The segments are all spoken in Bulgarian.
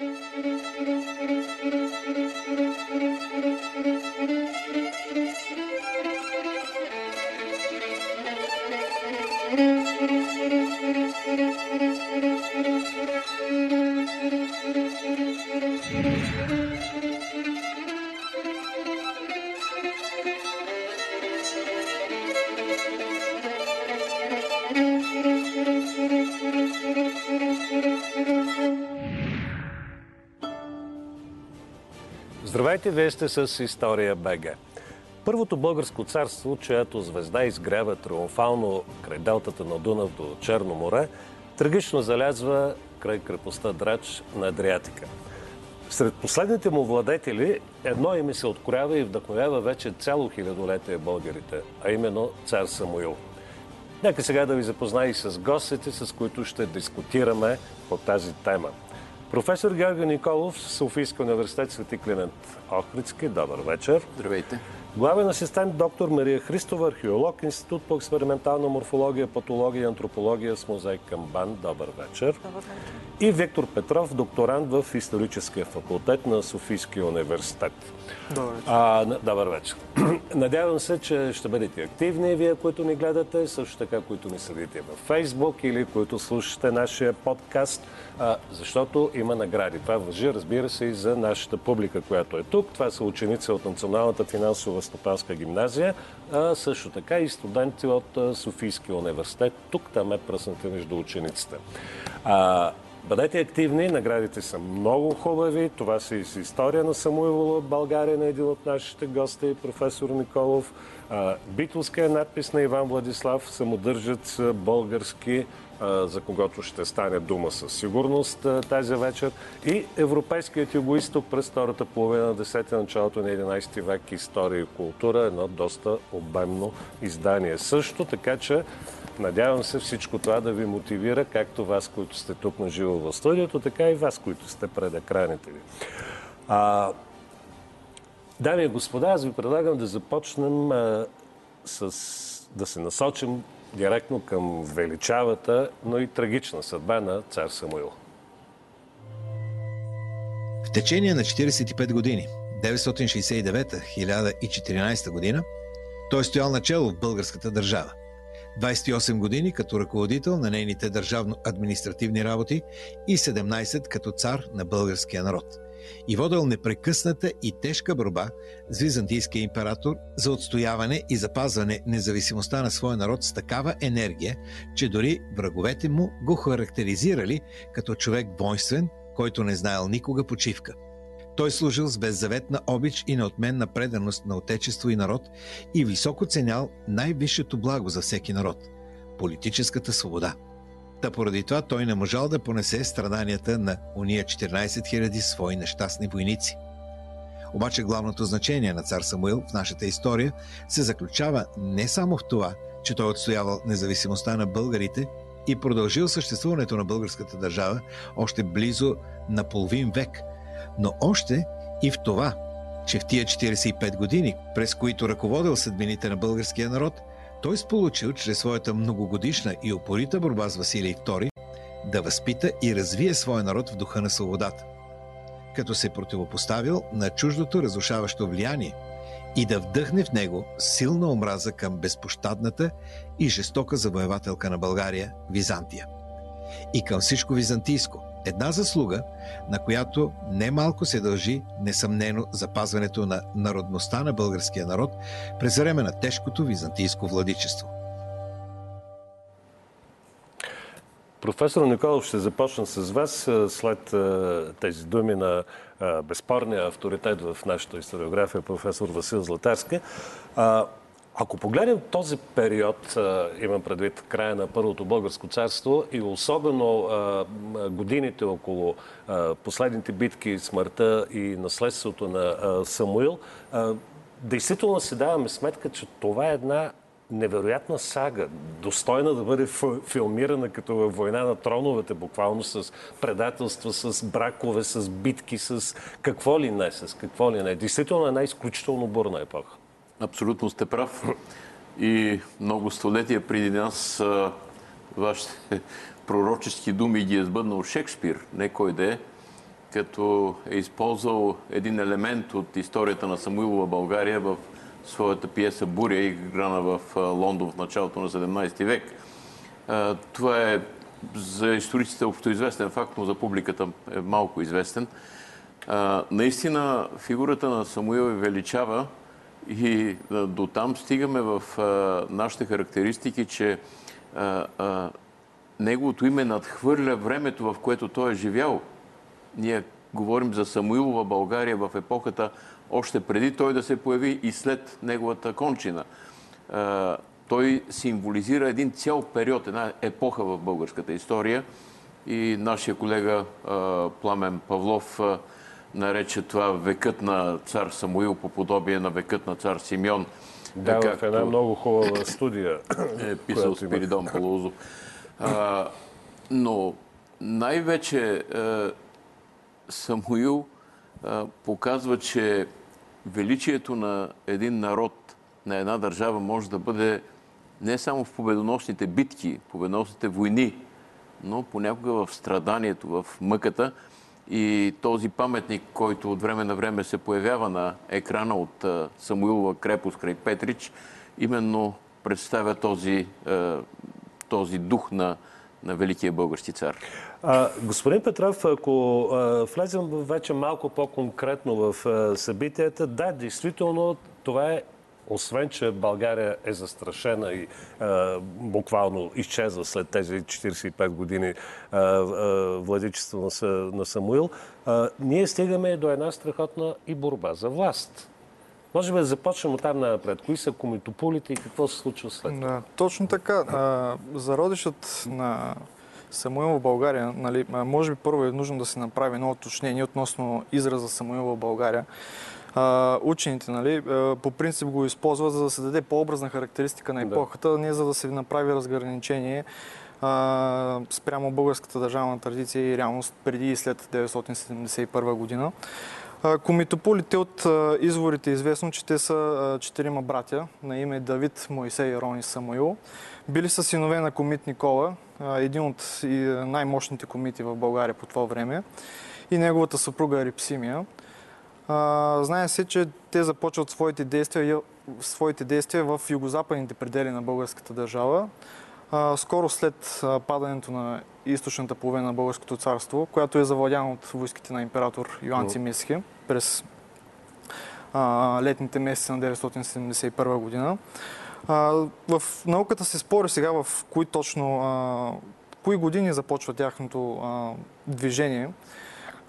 Música Здравейте, вие сте с История БГ. Първото българско царство, чиято звезда изгрява триумфално край делтата на Дунав до Черно море, трагично залязва край крепостта Драч на Адриатика. Сред последните му владетели едно име се откроява и вдъхновява вече цяло хилядолетие българите, а именно цар Самуил. Нека сега да ви запозная и с гостите, с които ще дискутираме по тази тема. Професор Георги Николов, Софийски университет Свети Климент Охридски. Добър вечер. Здравейте. Главен асистент доктор Мария Христова, археолог, Институт по експериментална морфология, патология и антропология с музей Камбан. Добър вечер. Добър вечер. И Виктор Петров, докторант в историческия факултет на Софийския университет. Добър вечер. А, добър вечер. Надявам се, че ще бъдете активни, вие, които ни гледате, също така, които ни следите във Фейсбук или които слушате нашия подкаст, а, защото има награди. Това въжи, разбира се, и за нашата публика, която е тук. Това са ученици от Националната финансова стопанска гимназия, а също така и студенти от Софийския университет. Тук там е пръсната между учениците. А, Бъдете активни, наградите са много хубави. Това са и с история на Самуилова България на един от нашите гости, професор Николов. Битулска е надпис на Иван Владислав, самодържец български, за когото ще стане дума със сигурност тази вечер. И Европейският югоисток през втората половина на 10 началото на 11 век история и култура. Едно доста обемно издание също, така че Надявам се всичко това да ви мотивира, както вас, които сте тук на живо в студиото, така и вас, които сте пред екраните ви. А, дами и господа, аз ви предлагам да започнем а, с, да се насочим директно към величавата, но и трагична съдба на цар Самуил. В течение на 45 години, 969-1014 година, той е стоял начало в българската държава. 28 години като ръководител на нейните държавно-административни работи и 17 като цар на българския народ. И водел непрекъсната и тежка борба с византийския император за отстояване и запазване независимостта на своя народ с такава енергия, че дори враговете му го характеризирали като човек воинствен, който не знаел никога почивка – той служил с беззаветна обич и неотменна преданост на Отечество и народ и високо ценял най-висшето благо за всеки народ – политическата свобода. Та поради това той не можал да понесе страданията на уния 14 000 свои нещастни войници. Обаче главното значение на цар Самуил в нашата история се заключава не само в това, че той отстоявал независимостта на българите и продължил съществуването на българската държава още близо на половин век – но още и в това, че в тия 45 години, през които ръководил съдбините на българския народ, той сполучил чрез своята многогодишна и опорита борба с Василий II да възпита и развие своя народ в духа на свободата, като се противопоставил на чуждото разрушаващо влияние и да вдъхне в него силна омраза към безпощадната и жестока завоевателка на България – Византия. И към всичко византийско – Една заслуга, на която немалко се дължи несъмнено запазването на народността на българския народ през време на тежкото византийско владичество. Професор Николов, ще започна с вас след тези думи на безспорния авторитет в нашата историография, професор Васил Златарски. Ако погледнем този период, имам предвид края на Първото българско царство и особено годините около последните битки, смъртта и наследството на Самуил, действително си даваме сметка, че това е една невероятна сага, достойна да бъде филмирана като във война на троновете, буквално с предателства, с бракове, с битки, с какво ли не, с какво ли не. Действително една изключително бурна епоха. Абсолютно сте прав. И много столетия преди нас вашите пророчески думи ги е сбъднал Шекспир, не кой да е. като е използвал един елемент от историята на Самуилова България в своята пиеса Буря, играна в Лондон в началото на 17 век. Това е за историците общоизвестен факт, но за публиката е малко известен. Наистина фигурата на Самуил е величава и до там стигаме в нашите характеристики, че неговото име надхвърля времето, в което той е живял. Ние говорим за Самуилова България в епохата още преди той да се появи и след неговата кончина. Той символизира един цял период, една епоха в българската история. И нашия колега Пламен Павлов нарече това векът на цар Самуил по подобие на векът на цар Симеон. Да, в една много хубава студия. Е писал Спиридон Палузов. но най-вече Самуил показва, че величието на един народ, на една държава може да бъде не само в победоносните битки, победоносните войни, но понякога в страданието, в мъката. И този паметник, който от време на време се появява на екрана от Самуилова крепост край Петрич, именно представя този, този дух на, на великия български цар. А, господин Петров, ако а, влезем вече малко по-конкретно в а, събитията, да, действително това е освен, че България е застрашена и а, буквално изчезва след тези 45 години а, а, владичество на, на Самуил, а, ние стигаме до една страхотна и борба за власт. Може би да започнем от там напред. Кои са комитополите и какво се случва след това? Да, точно така. А, зародишът на Самуил в България, нали, може би първо е нужно да се направи едно уточнение относно израза Самуил в България. А, учените, нали, по принцип го използват, за да се даде по-образна характеристика на епохата, да. не за да се направи разграничение а, спрямо българската държавна традиция и реалност преди и след 1971 година. Комитополите от изворите е известно, че те са четирима братя на име Давид, Моисей, Рон и Самуил. Били са синове на комит Никола, един от най-мощните комити в България по това време и неговата съпруга Репсимия. Знае се, че те започват своите действия, своите действия в югозападните предели на българската държава. Скоро след падането на източната половина на българското царство, която е завладяна от войските на император Йоан Цимиски през летните месеци на 971 година. В науката се спори сега в кои точно, кои години започва тяхното движение.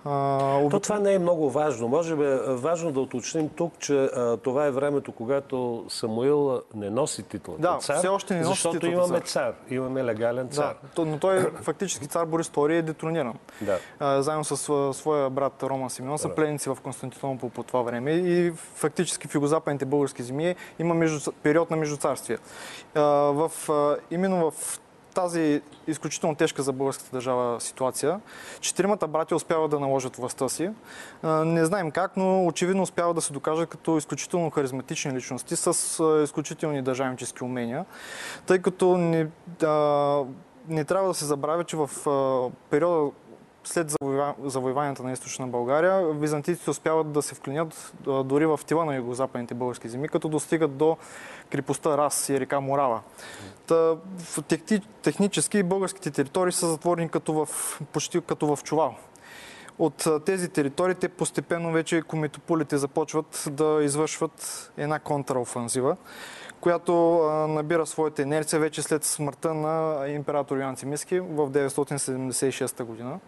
А, То това не е много важно. Може би е важно да уточним тук, че а, това е времето, когато Самуил не носи титлата да, цар. все още не носи защото имаме цар. цар. Имаме легален цар. Да, но той фактически цар Борис II е детрониран. Да. А, заедно с своя брат Роман Симеон са пленници в Константинопол по това време и фактически в югозападните български земи има между, период на междуцарствие. А, в, а, именно в тази изключително тежка за българската държава ситуация. Четиримата братя успяват да наложат властта си. Не знаем как, но очевидно успяват да се докажат като изключително харизматични личности с изключителни държавнически умения, тъй като не, да, не трябва да се забравя, че в периода след завоеванията на източна България, византийците успяват да се вклинят дори в тила на югозападните български земи, като достигат до крепостта Рас и река Морава. Та, технически българските територии са затворени като в, почти като в чувал. От тези територии те постепенно вече комитополите започват да извършват една контраофанзива, която набира своята инерция вече след смъртта на император Йоан Цимиски в 976 година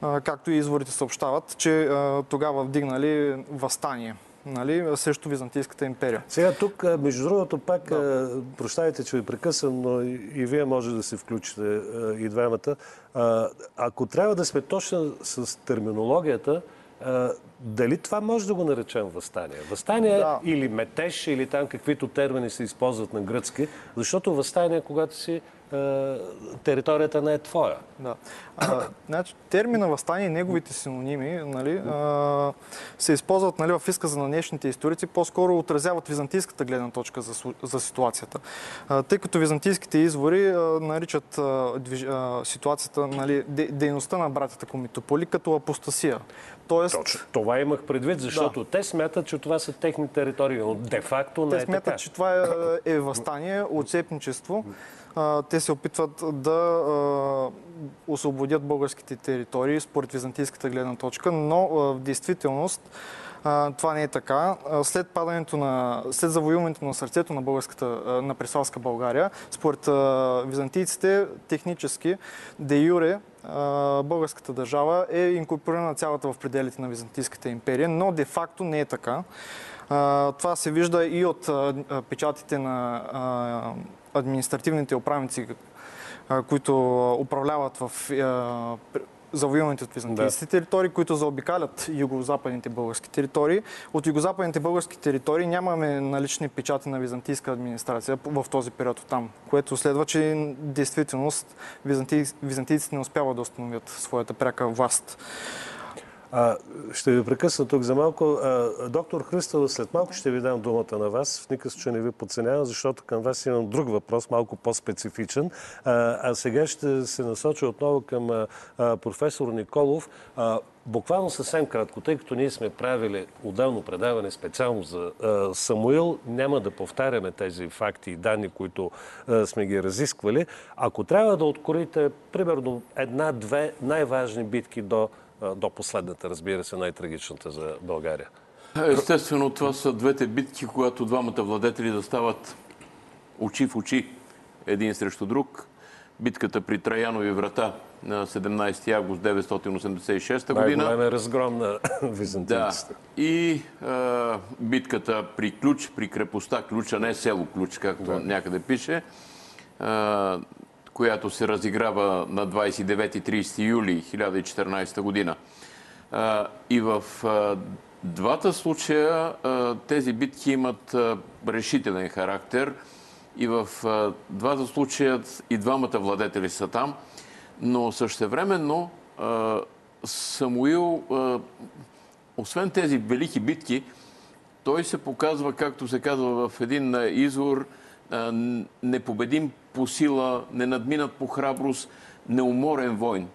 както и изворите съобщават, че тогава вдигнали възстание нали, срещу Византийската империя. Сега тук, между другото, пак, да. прощавайте, че ви прекъсвам, но и, вие може да се включите и двамата. Ако трябва да сме точно с терминологията, дали това може да го наречем възстание? Възстание Да. или метеж, или там каквито термини се използват на гръцки, защото възстание е когато си територията не е твоя. Да. А, значи, термина възстание и неговите синоними нали, а, се използват нали, в изказа на днешните историци, по-скоро отразяват византийската гледна точка за, за ситуацията. А, тъй като византийските извори а, наричат а, движ, а, ситуацията, нали, де, дейността на братята Комитополи като апостасия. Тоест, Точно. Това имах предвид, защото те смятат, че това са техни територии, де-факто не Те е смятат, така. че това е, е възстание, отцепничество. Те се опитват да освободят българските територии според византийската гледна точка, но в действителност това не е така. След падането на, след завоюването на сърцето на българската, на преславска България, според византийците, технически, де юре, българската държава е инкорпорирана цялата в пределите на Византийската империя, но де-факто не е така. Това се вижда и от печатите на административните управници, които управляват в завоюваните от византийските територии, които заобикалят югозападните български територии. От югозападните български територии нямаме налични печати на византийска администрация в този период от там, което следва, че действителност византи... византийците не успяват да установят своята пряка власт. А, ще ви прекъсна тук за малко. А, доктор Христова, след малко ще ви дам думата на вас. В никакъв случай не ви подценявам, защото към вас имам друг въпрос, малко по-специфичен. А, а сега ще се насоча отново към а, а, професор Николов. А, Буквално съвсем кратко, тъй като ние сме правили отделно предаване специално за а, Самуил, няма да повтаряме тези факти и данни, които а, сме ги разисквали. Ако трябва да откорите, примерно, една-две най-важни битки до до последната, разбира се, най-трагичната за България. Естествено, това са двете битки, когато двамата владетели застават очи в очи един срещу друг. Битката при Траянови врата на 17 август 986 година. Най-големия разгром на Да. И а, битката при Ключ, при крепостта Ключ, а не село Ключ, както някъде пише, а, която се разиграва на 29-30 юли 1014 година. И в двата случая тези битки имат решителен характер. И в двата случая и двамата владетели са там, но същевременно Самуил, освен тези велики битки, той се показва, както се казва в един извор, непобедим по сила, ненадминат по храброст, неуморен войн.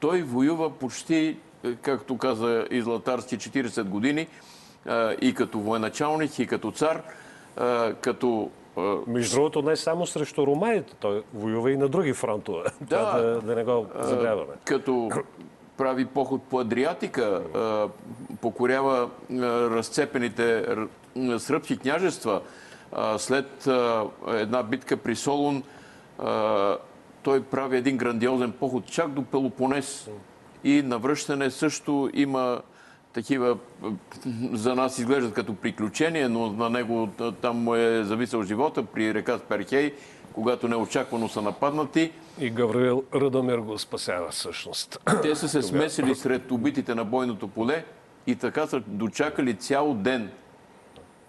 Той воюва почти, е, както каза и Златарски, 40 години и като военачалник, и като цар, като Между другото, не само срещу романите, той воюва и на други фронтове. Да. Това да, да не го забравяме. като прави поход по Адриатика, покорява разцепените сръбски княжества. След една битка при Солун, той прави един грандиозен поход чак до Пелопонес. И на връщане също има такива, за нас изглеждат като приключения, но на него там му е зависел живота при река Сперхей, когато неочаквано са нападнати. И Гавриил Радомир го спасява всъщност. Те са се смесили сред убитите на бойното поле и така са дочакали цял ден.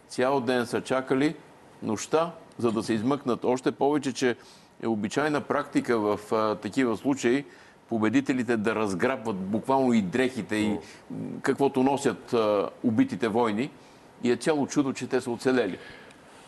Цял ден са чакали нощта, за да се измъкнат. Още повече, че е обичайна практика в а, такива случаи победителите да разграбват буквално и дрехите и каквото носят а, убитите войни. И е цяло чудо, че те са оцелели.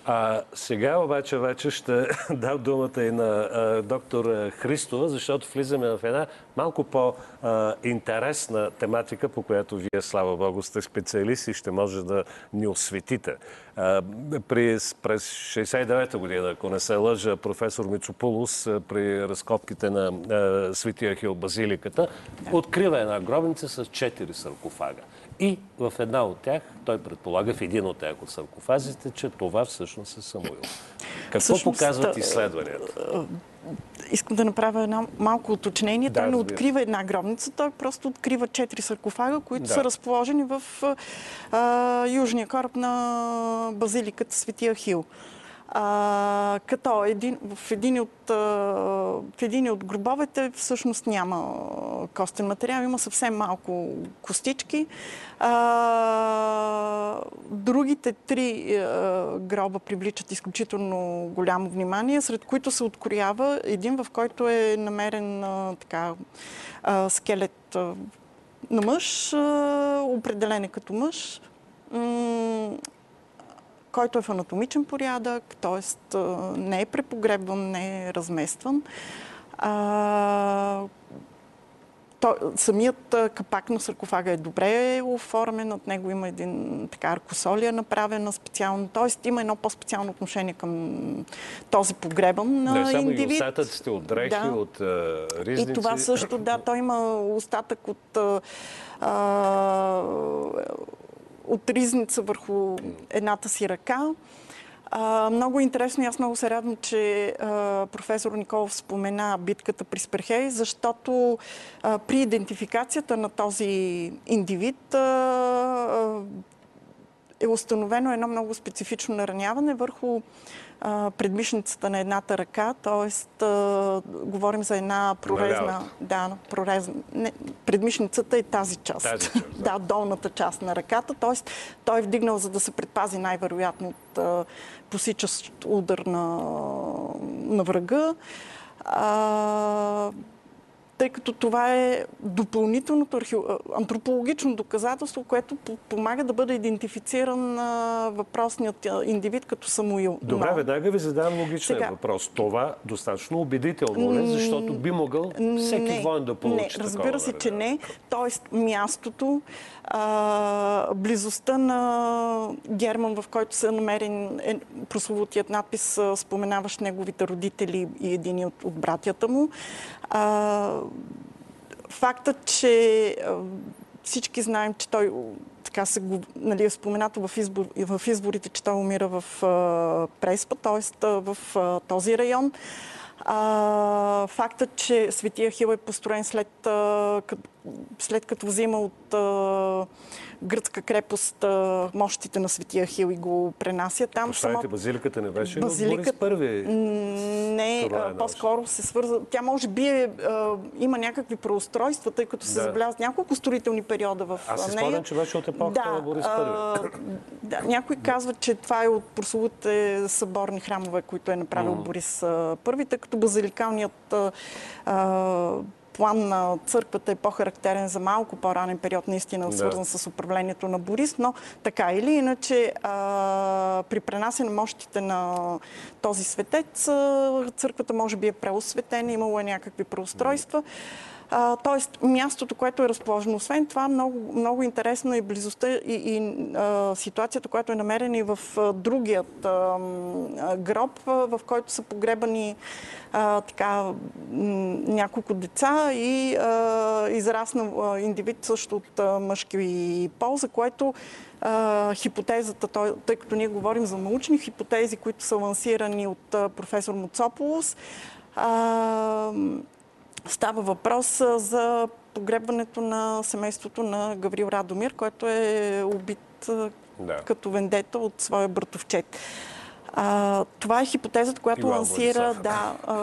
А сега обаче вече ще дам думата и на а, доктор Христова, защото влизаме в една малко по-интересна тематика, по която вие, слава Богу, сте специалист и ще може да ни осветите. А, при, през 69-та година, ако не се лъжа, професор Мицопулос при разкопките на а, Светия Хил Базиликата открива една гробница с четири саркофага. И в една от тях, той предполага в един от тях от саркофазите, че това всъщност е Самуил. Какво Всъщност, показват та- изследванията? Искам да направя едно малко уточнение. Да, той не разбира открива една гробница, той просто открива четири саркофага, които Да. са разположени в а, южния кораб на базиликата Светия Хил. А, като един, в, един от, в един от гробовете всъщност няма костен материал, има съвсем малко костички. А, другите три гроба привличат изключително голямо внимание, сред които се откорява един, в който е намерен така, скелет на мъж, определен е като мъж, който е в анатомичен порядък, т.е. не е препогребван, не е разместван. А, то, самият капак на саркофага е добре оформен, от него има един така аркосолия направена специално, т.е. има едно по-специално отношение към този погребан Не, само индивид. и остатъците от дрехи, Да. от а, ризници. И това също, да, той има остатък от, а, от ризница върху едната си ръка. А, много интересно и аз много се радвам, че а, професор Николов спомена битката при Сперхей, защото а, при идентификацията на този индивид а, е установено едно много специфично нараняване върху предмишницата на едната ръка, т.е. говорим за една прорезна... Да, прорезна... Не, предмишницата е тази част. Тази част, да. да, долната част на ръката, т.е. той е вдигнал, за да се предпази най-вероятно от посичащ удар на, на врага. А, тъй като това е допълнителното антропологично доказателство, което по- помага да бъде идентифициран въпросният индивид като Самуил. Добре, Но- веднага ви задавам логичния Сега- въпрос. Това достатъчно убедително ли? Защото би могъл всеки не, воин да получи Не, такова разбира се, че не. Тоест мястото, а, близостта на Герман, в който са намерен е, прословутият надпис, споменаващ неговите родители и един от, от братята му. А, фактът, че а, всички знаем, че той така се го, нали, е споменато в, избор, в изборите, че той умира в а, Преспа, т.е. в а, този район. А, фактът, че Светия Хил е построен след, а, след като взима от а, гръцка крепост а, мощите на Светия Хил и го пренася там. Представете, базиликата не беше ли от Борис Базиликата- Първи. Не, е по-скоро се свърза. Тя може би е, а, има някакви преустройства, тъй като се Да. забелязват няколко строителни периода в Аз нея. спомням, че беше от епохата на Борис а, Да, някои казват, че това е от прословутите съборни храмове, които е направил Борис а, първи, тъй като базиликалният а, план на църквата е по-характерен за малко по-ранен период, наистина Да. свързан с управлението на Борис, но така или иначе а, при пренасене мощите на този светец църквата може би е преосветена, имало е някакви преустройства. А, тоест, мястото, което е разположено. Освен това, много, много интересна е близостта и, и а, ситуацията, която е намерена и в а, другият а, гроб, в който са погребани така, няколко деца и израснал индивид също от мъжки пол, за което хипотезата, тъй като ние говорим за научни хипотези, които са лансирани от професор Моцополос, Става въпрос за погребването на семейството на Гаврил Радомир, който е убит Да. като вендета от своя братовчет. А, това е хипотезата, която Иван лансира Борисов. да, а,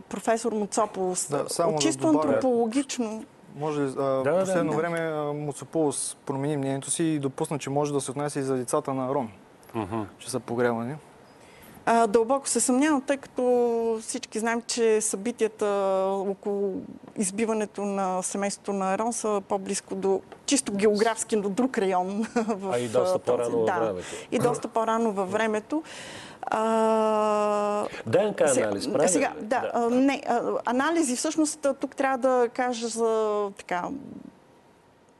професор Моцополос. Да, само От да чисто добавя. антропологично. Може ли, а, да, в последно да. време Муцополос промени мнението си и допусна, че може да се отнесе и за децата на Ром, че са погребани. А, дълбоко се съмнявам, тъй като всички знаем, че събитията около избиването на семейството на Арон са по-близко до, чисто географски, до друг район. В, А и доста по-рано във да, времето. И доста по-рано във времето. А, ДНК анализ, правилно Сега, да, а, не, анализи всъщност тук трябва да кажа за така,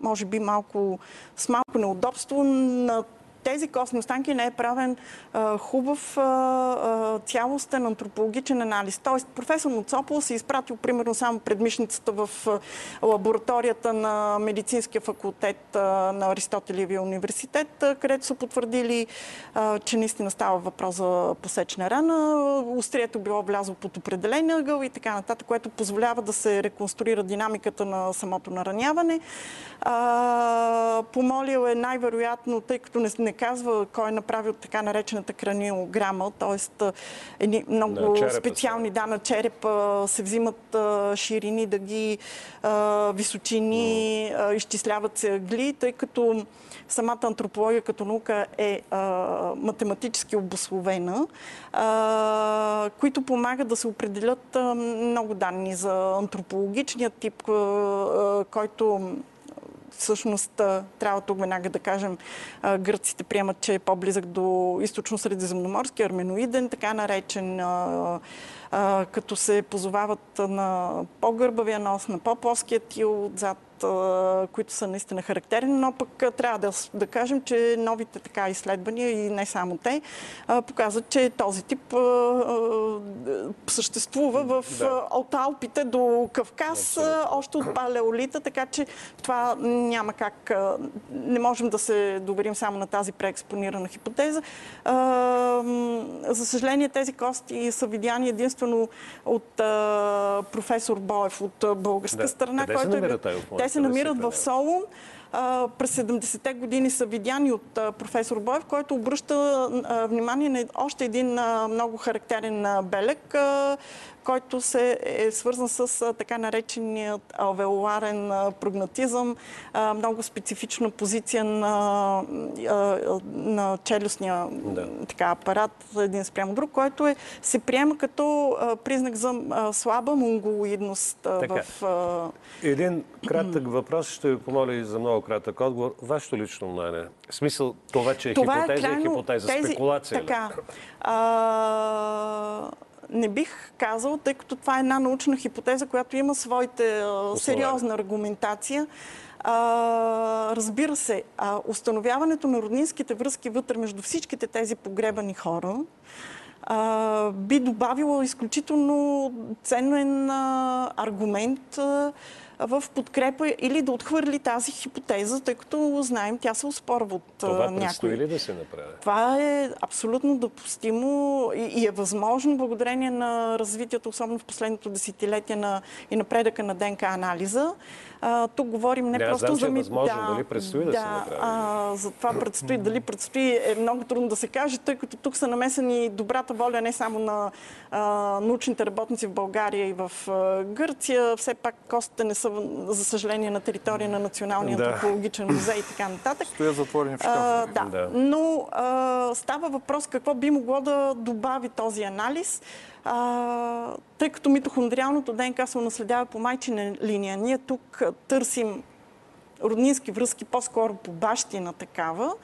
може би малко, с малко неудобство. На тези костни останки не е правен а, хубав а, цялостен антропологичен анализ. Тоест, професор Моцопол се изпратил примерно само предмишницата в лабораторията на медицинския факултет а, на Аристотелевия университет, където са потвърдили, че наистина става въпрос за посечна рана. Острието било влязло под определен ъгъл и така нататък, което позволява да се реконструира динамиката на самото нараняване. Помолил е най-вероятно, тъй като не, не казва кой е направил така наречената краниограма, т.е. едни много черепа специални, да, на черепа се взимат ширини, дъги, а, височини, а, изчисляват се агли, тъй като самата антропология като наука е математически обословена, които помагат да се определят много данни за антропологичния тип, който всъщност трябва тук веднага да кажем, гръците приемат, че е по-близък до източно-средиземноморски, арменоиден, така наречен, като се позовават на по-гърбавия нос, на по-плоския тил отзад, които са наистина характерни, но пък трябва да, да кажем, че новите така изследвания и не само те показват, че този тип съществува в, Да. от Алпите до Кавказ, а, още от палеолита, така че това няма как, не можем да се доверим само на тази преекспонирана хипотеза. За съжаление, тези кости са видяни единствено от професор Боев от българска Да. страна. Къде който е намират Те се намират в? Солун. През 70-те години са видяни от професор Боев, който обръща внимание на още един много характерен белег, който се е свързан с така нареченият алвеоларен прогнатизъм, много специфична позиция на, на челюстния Да. така, апарат един спрямо друг, който е, се приема като признак за слаба монголоидност Така. в а, Един кратък въпрос, ще ви помоля и за много кратък отговор. Вашето лично мнение. В смисъл това, че е хипотеза, е крайно- хипотеза, тези- спекулация. ли? Така. А, не бих казал, тъй като това е една научна хипотеза, която има своите сериозна аргументация. А, разбира се, а, установяването на роднинските връзки вътре между всичките тези погребани хора а, би добавило изключително ценен аргумент в подкрепа или да отхвърли тази хипотеза, тъй като знаем, тя се оспорва от Това предстои ли да се направи? Това е абсолютно допустимо и, и е възможно благодарение на развитието, особено в последното десетилетие на, и напредъка на ДНК анализа. А, тук говорим не Да, просто знам, че за... е възможно, дали предстои да се направи. А, за това предстои, дали предстои е много трудно да се каже, тъй като тук са намесени добрата воля не само на а, научните работници в България и в а, Гърция. Все пак костите не са, за съжаление, на територия на Националния Да. антропологичен музей и така нататък. Стоят затворени в А, шкафа. да. Да. но а, става въпрос какво би могло да добави този анализ, а, тъй като митохондриалното ДНК се унаследява по майчина линия. Ние тук търсим роднински връзки, по-скоро по бащина такава.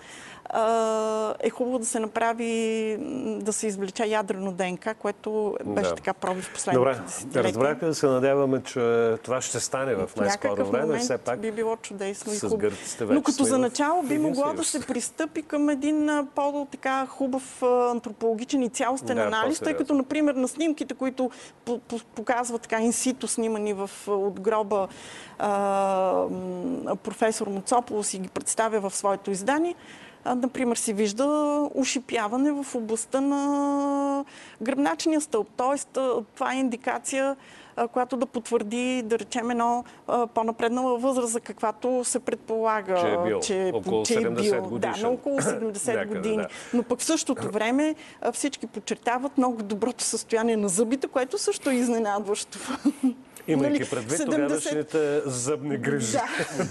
Е хубаво да се направи, да се извлече ядрено ДНК, което беше Да. така проби в последните Добре, десетилетия. разбрахте да се надяваме, че това ще стане в най-скоро време. Все пак би било чудесно и хубаво. Но като за начало би могло да се пристъпи към един по-така хубав антропологичен и цялостен Да, анализ, тъй като, например, на снимките, които по- по- показват така инсито снимани в, от гроба а, професор Моцополос и ги представя в своето издание, например, се вижда ушипяване в областта на гръбначния стълб. Тоест, това е индикация, която да потвърди, да речем, едно по-напреднала възраст, за каквато се предполага, Че е бил. че, Около че е 70 бил. Да, на около 70 Някъде, години. да. Но пък в същото време всички подчертават много доброто състояние на зъбите, което също е изненадващо. Имайки Нали, предвид 70 тогавашните зъбни грижи.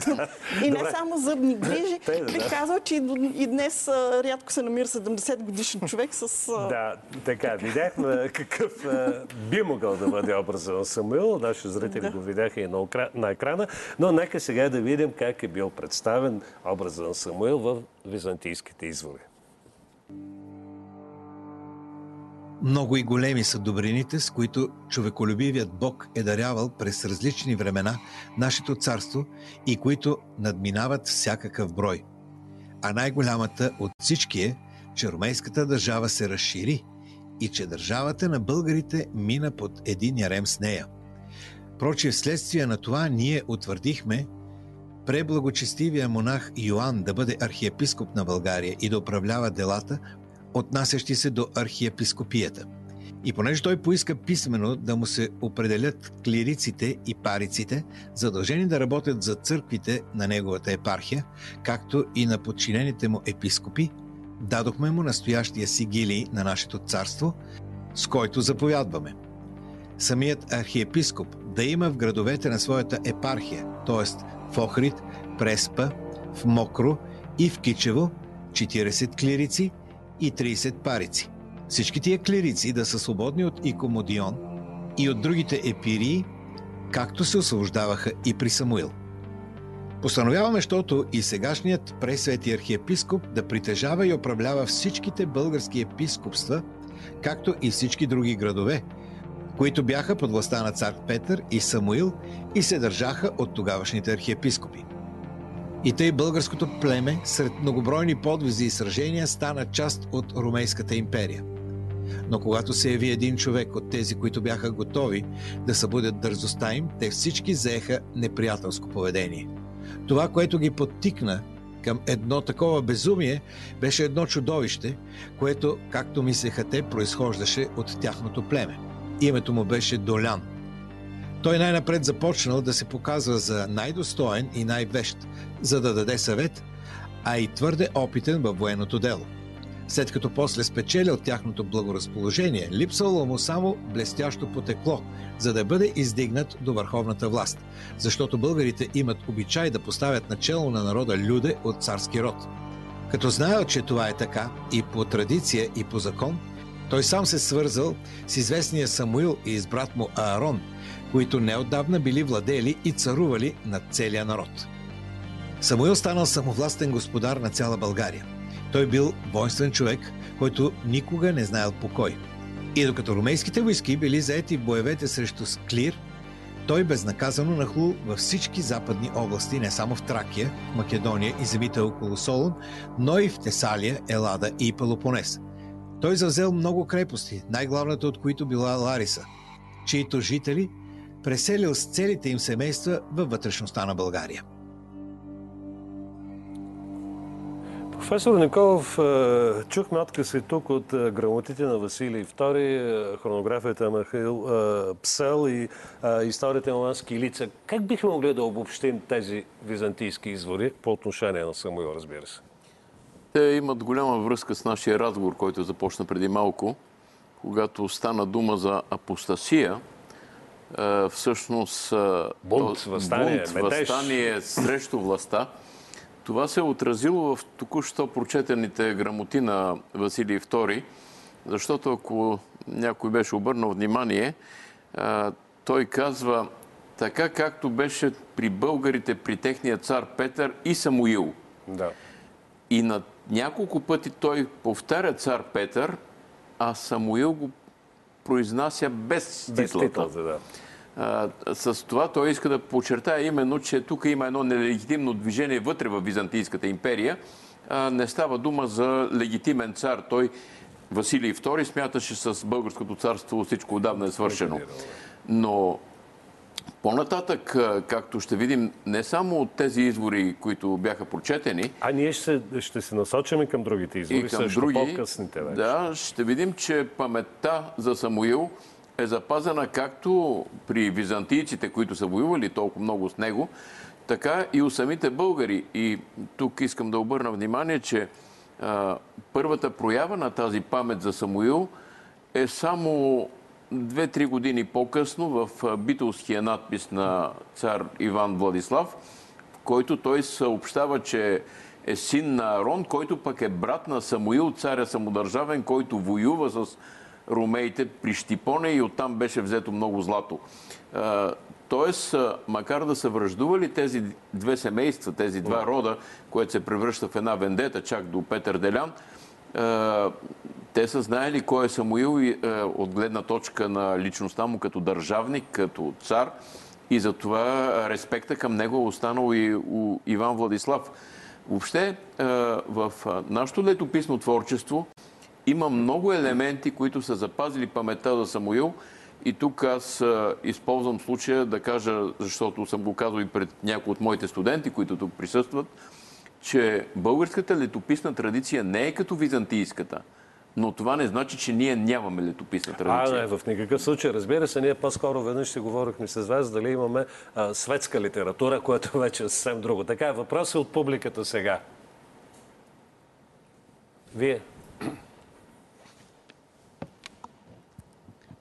Да. И не Добре. само зъбни грижи. Те, да. Бих казал, че и, днес а, рядко се намира 70 годишен човек с... а, Да, така, видяхме какъв е, би могъл да бъде образът на Самуил. Наши зрители Да. го видяха и на, окра... на екрана. Но нека сега да видим как е бил представен образът на Самуил в византийските извори. Много и големи са добрините, с които човеколюбивият Бог е дарявал през различни времена нашето царство и които надминават всякакъв брой. А най-голямата от всички е, че ромейската държава се разшири и че държавата на българите мина под един ярем с нея. Проче вследствие на това ние утвърдихме преблагочестивия монах Йоанн да бъде архиепископ на България и да управлява делата, отнасящи се до архиепископията. И понеже той поиска писменно да му се определят клириците и париците, задължени да работят за църквите на неговата епархия, както и на подчинените му епископи, дадохме му настоящия сигили на нашето царство, с който заповядваме. Самият архиепископ да има в градовете на своята епархия, т.е. в Охрид, Преспа, в Мокро и в Кичево, 40 клирици и 30 парици. Всички тия клирици да са свободни от икомодион и от другите епирии, както се освобождаваха и при Самуил. Постановяваме, защото и сегашният пресвети архиепископ да притежава и управлява всичките български епископства, както и всички други градове, които бяха под властта на цар Петър и Самуил и се държаха от тогавашните архиепископи. И тъй българското племе, сред многобройни подвизи и сражения, стана част от Румейската империя. Но когато се яви един човек от тези, които бяха готови да събудят дързостта им, те всички заеха неприятелско поведение. Това, което ги подтикна към едно такова безумие, беше едно чудовище, което, както мислеха те, произхождаше от тяхното племе. Името му беше Долян. Той най-напред започнал да се показва за най-достоен и най-вещ, за да даде съвет, а и твърде опитен във военното дело. След като после спечелил тяхното благоразположение, липсвало му само блестящо потекло, за да бъде издигнат до върховната власт, защото българите имат обичай да поставят начало на народа люде от царски род. Като знаел, че това е така, и по традиция, и по закон, той сам се свързал с известния Самуил и с брат му Аарон, които неотдавна били владели и царували над целия народ. Самуил станал самовластен господар на цяла България. Той бил воинствен човек, който никога не знаел покой. И докато румейските войски били заети в боевете срещу Склир, той безнаказано нахлу във всички западни области, не само в Тракия, Македония и земите около Солун, но и в Тесалия, Елада и Пелопонес. Той завзел много крепости, най-главната от които била Лариса, чието жители преселил с целите им семейства във вътрешността на България. Професор Николов, е, чухме откъси тук от е, грамотите на Василий II, е, хронографията на Михаил Псел и историята на лица. Как бихме могли да обобщим тези византийски извори по отношение на Самуил, разбира се? Те имат голяма връзка с нашия разговор, който започна преди малко, когато стана дума за апостасия. Всъщност, бунт, възстание, бунт, възстание срещу властта. Това се е отразило в току-що прочетените грамоти на Василий II, защото ако някой беше обърнал внимание, той казва така както беше при българите, при техния цар Петър и Самуил. Да. И на няколко пъти той повтаря цар Петър, а Самуил го произнася без титлата. Без титлата, да с това той иска да подчертая именно, че тук има едно нелегитимно движение вътре в Византийската империя. не става дума за легитимен цар. Той, Василий II, смяташе с българското царство всичко отдавна е свършено. Но по-нататък, както ще видим, не само от тези извори, които бяха прочетени. А ние ще, ще се насочим към другите извори, и към също други, по-късните вече. Да, ще видим, че паметта за Самуил е запазена както при византийците, които са воювали толкова много с него, така и у самите българи. И тук искам да обърна внимание, че а, първата проява на тази памет за Самуил е само две-три години по-късно в битулския надпис на цар Иван Владислав, в който той съобщава, че е син на Арон, който пък е брат на Самуил, царя самодържавен, който воюва с румеите при Штипоне и оттам беше взето много злато. Тоест, макар да са връждували тези две семейства, тези два рода, което се превръща в една вендета, чак до Петър Делян, те са знаели кой е Самуил от гледна точка на личността му като държавник, като цар и затова респекта към него е останал и у Иван Владислав. Въобще, в нашето летописно творчество има много елементи, които са запазили паметта за Самуил. И тук аз а, използвам случая да кажа, защото съм го казал и пред някои от моите студенти, които тук присъстват, че българската летописна традиция не е като византийската. Но това не значи, че ние нямаме летописна традиция. А, не, в никакъв случай. Разбира се, ние по-скоро веднъж ще говорихме с вас дали имаме а, светска литература, което вече е съвсем друго. Така е, въпрос е от публиката сега. Вие?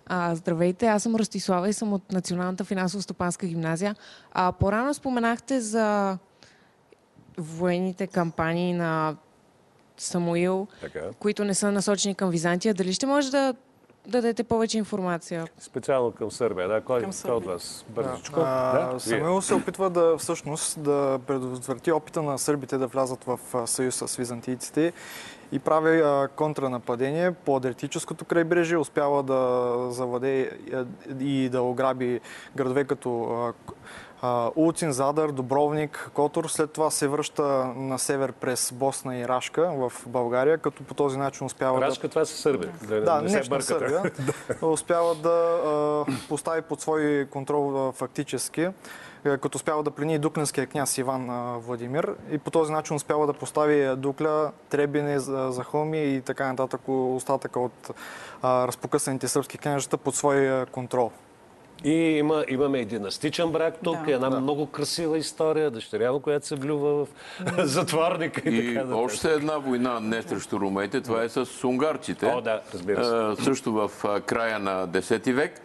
А, здравейте, аз съм Ростислава и съм от Националната финансово-стопанска гимназия. А, по-рано споменахте за военните кампании на Самуил, Така. които не са насочени към Византия. Дали ще може да дадете повече информация? Специално към Сърбия, да? Кой, Към кой от Сърбия. вас? Бързичко? Да? Вие. Самуил се опитва да всъщност да предотврати опита на сърбите да влязат в съюз с византийците и прави а, контранападение по Адриатическото крайбрежие, успява да завладее а, и да ограби градове като а, Улцин, Задър, Добровник, Котор. След това се връща на север през Босна и Рашка в България, като по този начин успява да Рашка, това са сърби. Да, да, не се. Сърбия. успява да а, постави под свой контрол а, фактически, а, като успява да плени и дуклинския княз Иван а, Владимир и по този начин успява да постави Дукля, Требине, За- Захълми и така нататък остатъка от а, разпокъсаните сръбски княжета под свой контрол. И има, имаме и династичен брак тук, Да. една много красива история, дъщеря която се влюва в затворника и, И така още една война не срещу румейте, това е с унгарците. О, да, разбира се. А, също в а, края на 10 век,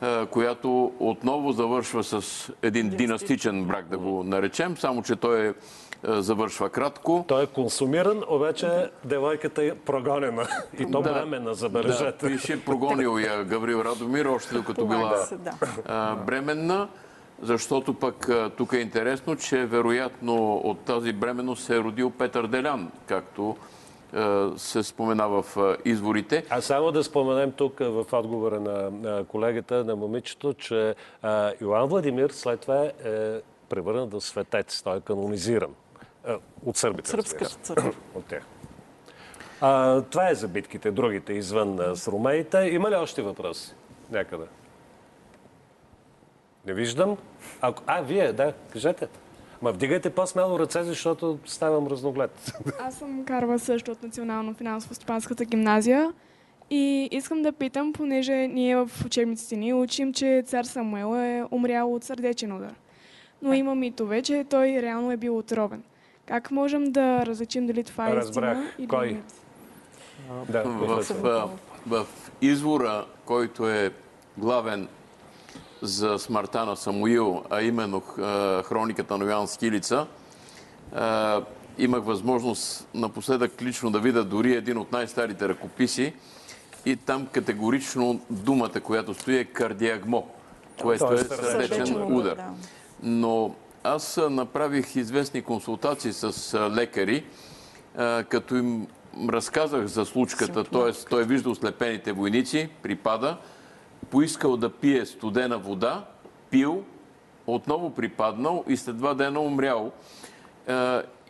а, която отново завършва с един династичен брак, да го наречем, само че той е, завършва кратко. Той е консумиран, обаче девойката е прогонена. И то Да. бремена, Да, забележете. пише, прогонил я Гаврил Радомир, още докато била да. а, бременна, защото пък тук е интересно, че вероятно от тази бременност се е родил Петър Делян, както се спомена в изворите. А само да споменем тук в отговора на, на колегата, на момичето, че Йоан Владимир след това е превърнат в светец. Той е канонизиран. А, от сърбите, Сръбската църква. От тях. А, това е за битките, другите извън с румеите. Има ли още въпроси? Някъде. Не виждам. А, а вие, да, кажете. Ма вдигайте по-смело ръце, защото ставам разноглед. Аз съм Карва също от Национално финансово-стопанската гимназия и искам да питам, понеже ние в учебниците ни учим, че цар Самуел е умрял от сърдечен удар. Но има митове, че той реално е бил отровен. Как можем да различим дали това е Разбрах. истина или Кой? мит? да, В, в, в извора, който е главен за смъртта на Самуил, а именно а, хрониката на Йоан Скилица, а, имах възможност напоследък лично да видя дори един от най-старите ръкописи и там категорично думата, която стои е кардиагмо, което е Тоест сърдечен удар. да. Но аз направих известни консултации с лекари, като им разказах за случката, т.е. той е виждал слепените войници, припада, поискал да пие студена вода, пил, отново припаднал и след два дена умрял.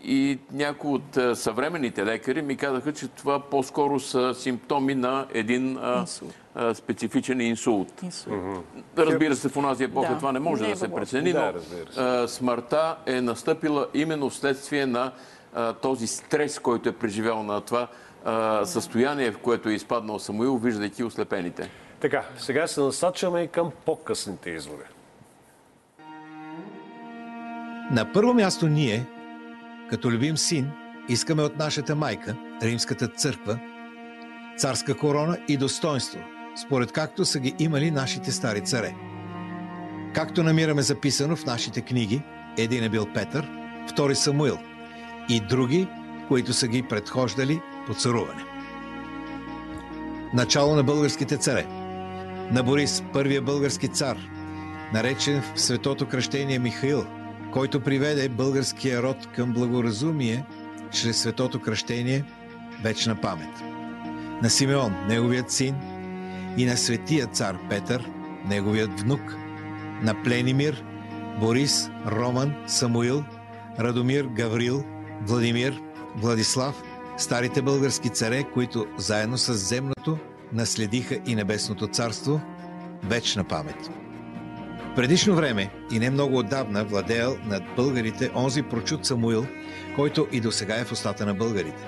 И някои от а, съвременните лекари ми казаха, че това по-скоро са симптоми на един Инсулт. а, специфичен инсулт. Инсулт. Разбира се, в онази епоха Да, това не може не е да се прецени, Да, но а, смъртта е настъпила именно вследствие на а, този стрес, който е преживял на това състояние, в което е изпаднал Самуил, виждайки ослепените. Така, сега се насочваме и към по-късните извори. На първо място ние, като любим син, искаме от нашата майка, Римската църква, царска корона и достоинство, според както са ги имали нашите стари царе. Както намираме записано в нашите книги, един е бил Петър, втори Самуил и други, които са ги предхождали по царуване. Начало на българските царе. На Борис, първия български цар, наречен в светото кръщение Михаил, който приведе българския род към благоразумие чрез светото кръщение вечна памет. На Симеон, неговият син, и на светия цар Петър, неговият внук, на Пленимир, Борис, Роман, Самуил, Радомир, Гаврил, Владимир, Владислав, старите български царе, които заедно с земното наследиха и небесното царство, вечна памет. Предишно време и не много отдавна владеял над българите онзи прочут Самуил, който и до сега е в устата на българите.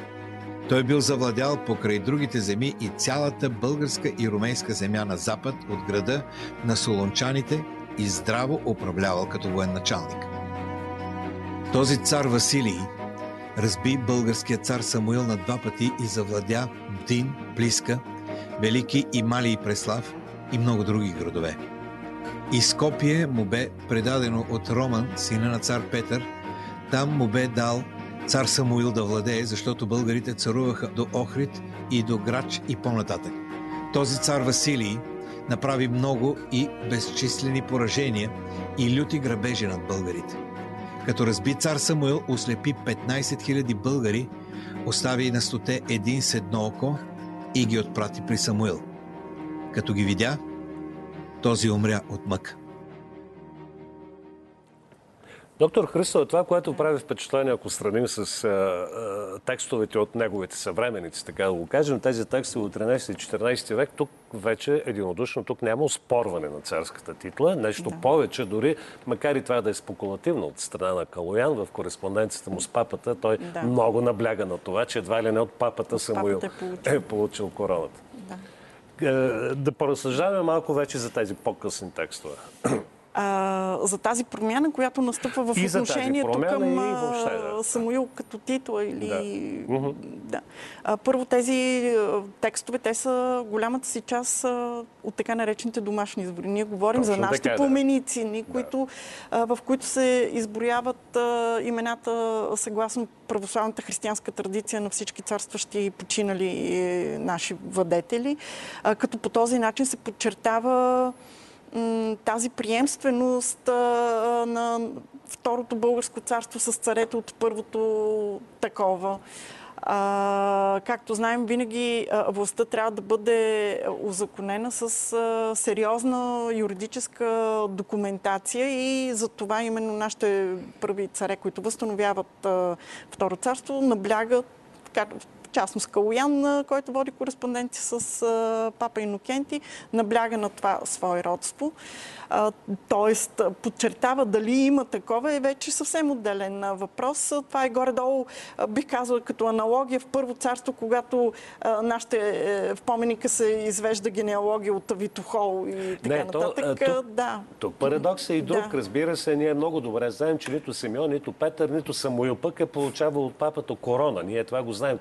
Той бил завладял покрай другите земи и цялата българска и румейска земя на запад от града на солончаните и здраво управлявал като военачалник. Този цар Василий разби българския цар Самуил на два пъти и завладя Бдин, Плиска, Велики и Мали и Преслав и много други градове. И Скопие му бе предадено от Роман, сина на цар Петър. Там му бе дал цар Самуил да владее, защото българите царуваха до Охрид и до Грач и по-нататък. Този цар Василий направи много и безчислени поражения и люти грабежи над българите. Като разби цар Самуил, ослепи 15 000 българи, остави на стоте един с едно око и ги отпрати при Самуил. Като ги видя, този умря от мък. Доктор Христо, това, което прави впечатление, ако сравним с а, а, текстовете от неговите съвременици, така да го кажем, тези текстове от 13 и 14 век, тук вече единодушно, тук няма оспорване на царската титла. Нещо да. повече, дори, макар и това да е спекулативно от страна на Калоян, в кореспонденцията му с папата, той да. много набляга на това, че едва ли не от папата от Самуил е получил. е получил короната. Да. Е, да поразсъждаваме малко вече за тези по-късни текстове а, за тази промяна, която настъпва в и отношението към въобще, да. Самуил като титла или... Да. да. А, първо тези текстове, те са голямата си част а, от така наречените домашни избори. Ние говорим Точно за нашите така, поменици, да. които, а, в които се изброяват а, имената съгласно православната християнска традиция на всички царстващи и починали е, наши владетели, а, като по този начин се подчертава тази приемственост на Второто българско царство с царето от първото такова. А, както знаем, винаги властта трябва да бъде узаконена с а, сериозна юридическа документация и за това именно нашите първи царе, които възстановяват а, Второ царство, наблягат частност Калоян, който води кореспонденция с папа Инокенти, набляга на това свое родство. Тоест, подчертава дали има такова е вече съвсем отделен въпрос. Това е горе-долу, бих казала, като аналогия в Първо царство, когато нашите е, в поменика се извежда генеалогия от Витохол и така Не, нататък. То, тук, да. тук парадокс е и друг. Да. Разбира се, ние много добре знаем, че нито Симеон, нито Петър, нито Самуил пък е получавал от папата корона. Ние това го знаем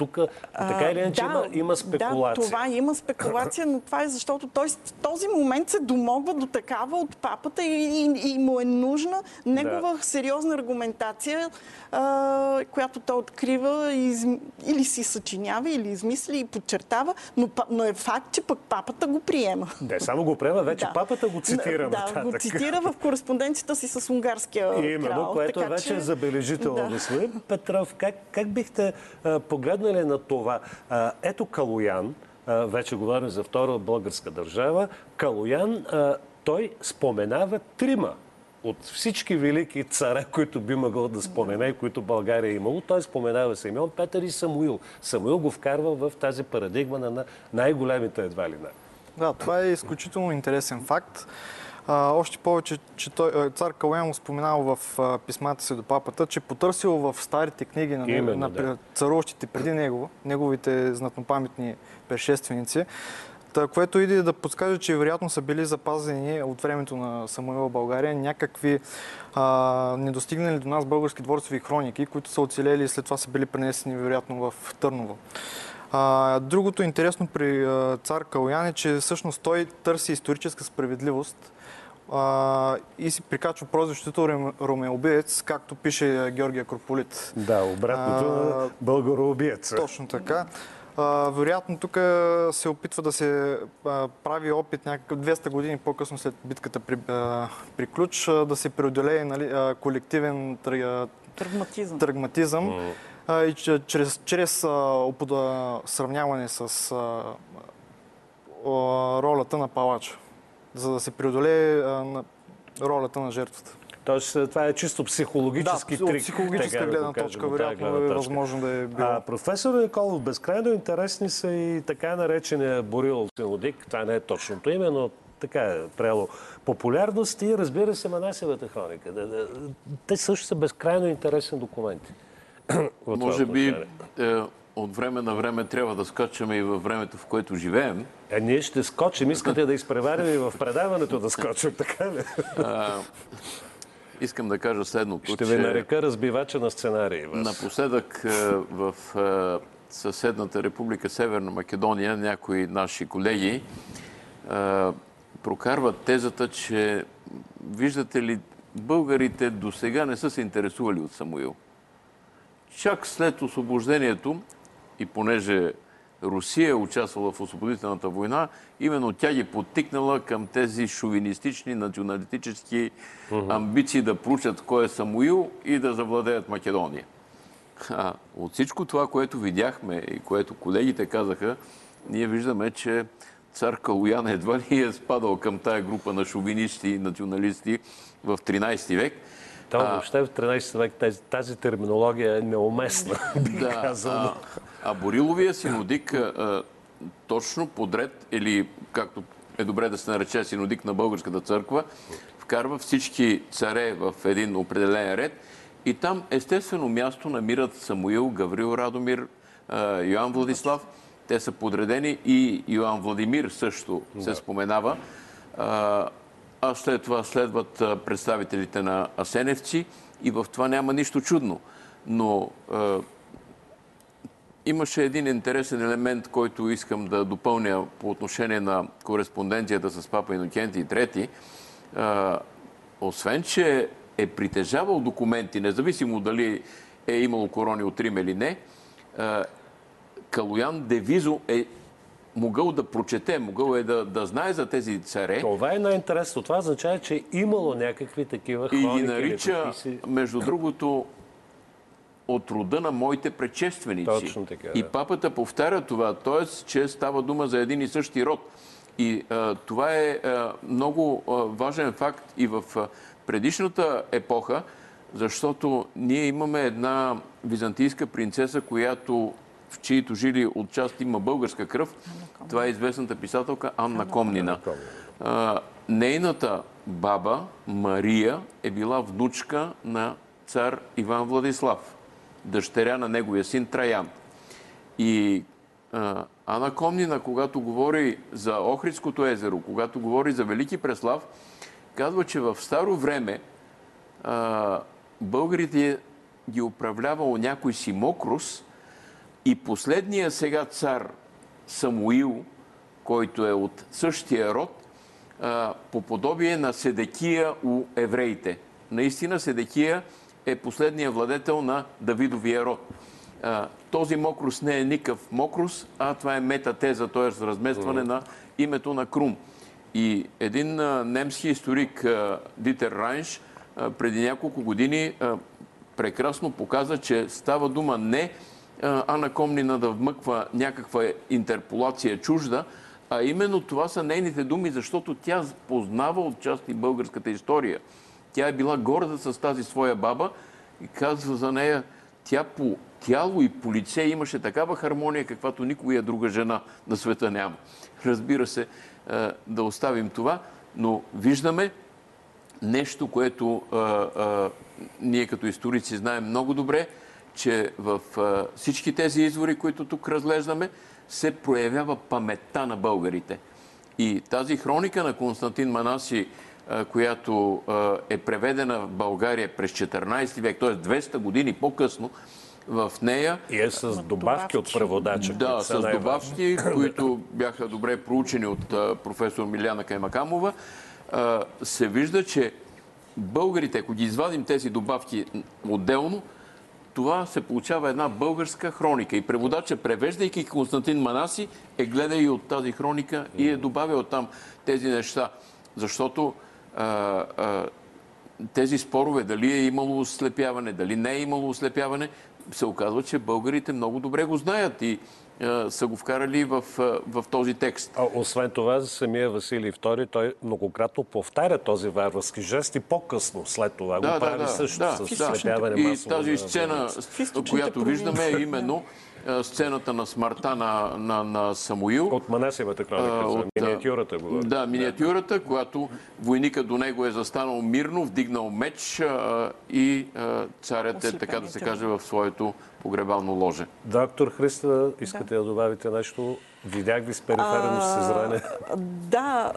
тук така или иначе да, има, има спекулация. Да, това има спекулация, но това е защото той в този момент се домогва до такава от папата и, и, и му е нужна негова да. сериозна аргументация, а, която той открива из, или си съчинява, или измисли и подчертава, но, но е факт, че пък папата го приема. Не, само го приема, вече да. папата го цитира. Да, нататък. го цитира в кореспонденцията си с унгарския Именно, крал. което така, вече че... е забележително. Да. Господин Петров, как, как бихте а, погледнали ли на това? Ето Калоян, вече говорим за втора българска държава, Калоян, той споменава трима от всички велики царе, които би могъл да спомене които България е имало, той споменава Симеон, Петър и Самуил. Самуил го вкарва в тази парадигма на най-големите едва ли не. Да, това е изключително интересен факт. Още повече, че той, цар Калуян споменал в писмата си до папата, че потърсил в старите книги на, Именно, на да. царуващите преди него, неговите знатнопаметни предшественици, Та, което иде да подскаже, че вероятно са били запазени от времето на Самуила България някакви а, недостигнали до нас български дворцови хроники, които са оцелели и след това са били пренесени вероятно в Търново. А, другото интересно при а, цар Калуян е, че всъщност той търси историческа справедливост а, и си прикачва прозвището Ромеобиец, както пише Георгия Крополит. Да, обратното на българоубиец. Точно така. А, вероятно тук се опитва да се а, прави опит някакъв 200 години по-късно след битката при, а, при Ключ да се преодолее нали, а, колективен трагматизъм. трагматизъм mm. и чрез, чрез а, сравняване с а, ролята на палача за да се преодолее ролята на жертвата. Тоест, това е чисто психологически да, трик. психологическа гледна точка, вероятно е възможно да е било. А, професор Николов, безкрайно интересни са и така наречения Борил Синодик. Това не е точното име, но така е прело популярност и разбира се Манасевата хроника. Те също са безкрайно интересни документи. Може би от време на време трябва да скачаме и във времето, в което живеем. Е, ние ще скочим. Искате да изпреварим и в предаването да скочим, така ли? искам да кажа следното. Ще ви нарека разбивача на сценарии. Вас. Напоследък е, в е, съседната република Северна Македония някои наши колеги прокарват тезата, че виждате ли, българите до сега не са се интересували от Самуил. Чак след освобождението и понеже Русия е участвала в освободителната война, именно тя ги подтикнала към тези шовинистични, националистически амбиции да проучат кой е Самуил и да завладеят Македония. А, от всичко това, което видяхме и което колегите казаха, ние виждаме, че цар Калуян едва ли е спадал към тая група на шовинисти и националисти в 13 век. То въобще в 13 век тази, тази терминология е неуместна, бих Да, казал. а, а Бориловия синодик а, точно подред, или както е добре да се нарече синодик на Българската църква, вкарва всички царе в един определен ред и там естествено място намират Самуил, Гаврил Радомир, Йоан Владислав. Те са подредени и Йоан Владимир също се споменава. А, след това следват представителите на Асеневци и в това няма нищо чудно. Но а, имаше един интересен елемент, който искам да допълня по отношение на кореспонденцията с папа Инокенти III. А, освен, че е притежавал документи, независимо дали е имало корони от Рим или не, а, Калуян Девизо е могъл да прочете, могъл е да, да знае за тези царе. Това е най-интересно. Това означава, че е имало някакви такива И хроники. ги нарича, между другото, от рода на моите предшественици. Точно така, да. И папата повтаря това, т.е. че става дума за един и същи род. И а, това е а, много а, важен факт и в а, предишната епоха, защото ние имаме една византийска принцеса, която в чието жили отчасти има българска кръв. Това е известната писателка Анна Комнина. А, нейната баба Мария е била внучка на цар Иван Владислав, дъщеря на неговия син Траян. И а, Ана Комнина, когато говори за Охридското езеро, когато говори за Велики Преслав, казва, че в старо време а, българите ги управлявал някой си Мокрус и последния сега цар Самуил, който е от същия род, по подобие на Седекия у евреите. Наистина Седекия е последният владетел на Давидовия род. Този мокрус не е никакъв мокрус, а това е метатеза, т.е. разместване на името на Крум. И един немски историк Дитер Райнш преди няколко години прекрасно показа, че става дума не Ана Комнина да вмъква някаква интерполация чужда, а именно това са нейните думи, защото тя познава отчасти българската история. Тя е била горда с тази своя баба и казва за нея, тя по тяло и по лице имаше такава хармония, каквато никоя друга жена на света няма. Разбира се, да оставим това, но виждаме нещо, което ние като историци знаем много добре, че в всички тези извори, които тук разглеждаме, се проявява паметта на българите. И тази хроника на Константин Манаси, която е преведена в България през 14 век, т.е. 200 години по-късно, в нея И е с добавки от преводача. да, с добавки, които бяха добре проучени от професор Миляна Каймакамова, се вижда, че българите, ако ги извадим тези добавки отделно, това се получава една българска хроника. И преводача, превеждайки Константин Манаси, е гледа и от тази хроника и е добавил там тези неща. Защото а, а, тези спорове, дали е имало ослепяване, дали не е имало ослепяване, се оказва, че българите много добре го знаят и са го вкарали в, в този текст. А, освен това, за самия Василий II, той многократно повтаря този варварски жест и по-късно след това го прави също с слепяване И тази на сцена, която виждаме, е именно сцената на смъртта на, на, на Самуил. От Манасевата А, хроника, за от, миниатюрата говори. Да, миниатюрата, когато войника до него е застанал мирно, вдигнал меч а, и а, царят е, така да се каже, в своето погребално ложе. Доктор Христа, искате да, да добавите нещо? Видях ви с периферено съзране. Да,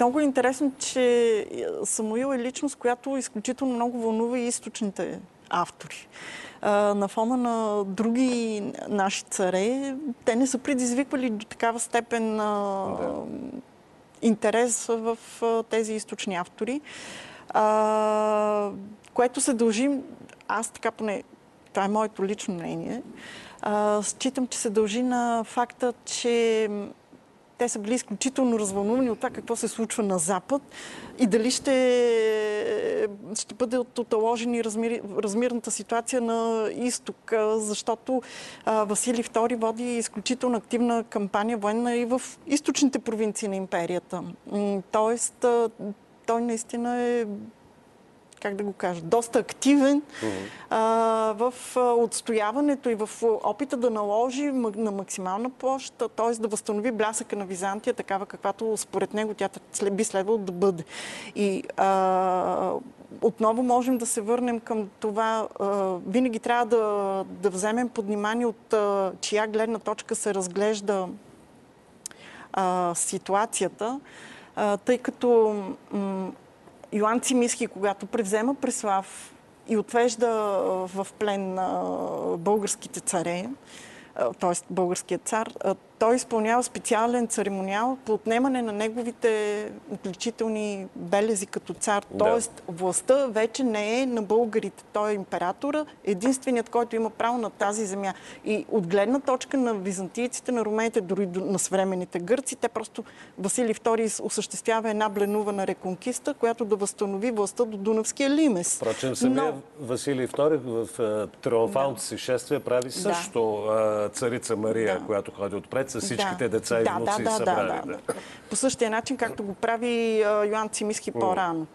много е интересно, че Самуил е личност, която изключително много вълнува и източните автори. На фона на други наши царе, те не са предизвиквали до такава степен да. интерес в тези източни автори, което се дължи, аз така поне, това е моето лично мнение, считам, че се дължи на факта, че те са били изключително развълнувани от това какво се случва на Запад и дали ще, ще бъде оталожени размир, размирната ситуация на изток, защото а, Василий II води изключително активна кампания военна и в източните провинции на империята. Тоест, той наистина е как да го кажа, доста активен uh-huh. а, в отстояването и в опита да наложи на максимална площ, т.е. да възстанови блясъка на Византия, такава каквато според него тя би следвало да бъде. И а, отново можем да се върнем към това. А, винаги трябва да, да вземем под внимание от а, чия гледна точка се разглежда а, ситуацията, а, тъй като Йоан Цимиски, когато превзема Преслав и отвежда в плен българските царе, т.е. българският цар, той изпълнява специален церемониал по отнемане на неговите отличителни белези като цар. Да. Тоест, властта вече не е на българите. Той е императора, единственият, който има право на тази земя. И от гледна точка на византийците, на румените, дори на съвременните гърци, те просто Василий II осъществява една бленувана реконкиста, която да възстанови властта до Дунавския лимес. Впрочем, самия Но... Василий II в триумфалното си шествие прави също да. царица Мария, да. която ходи отпред с всичките да. деца и внуци да, да, събрали. Да, да, да. По същия начин, както го прави Йоан Цимиски по-рано.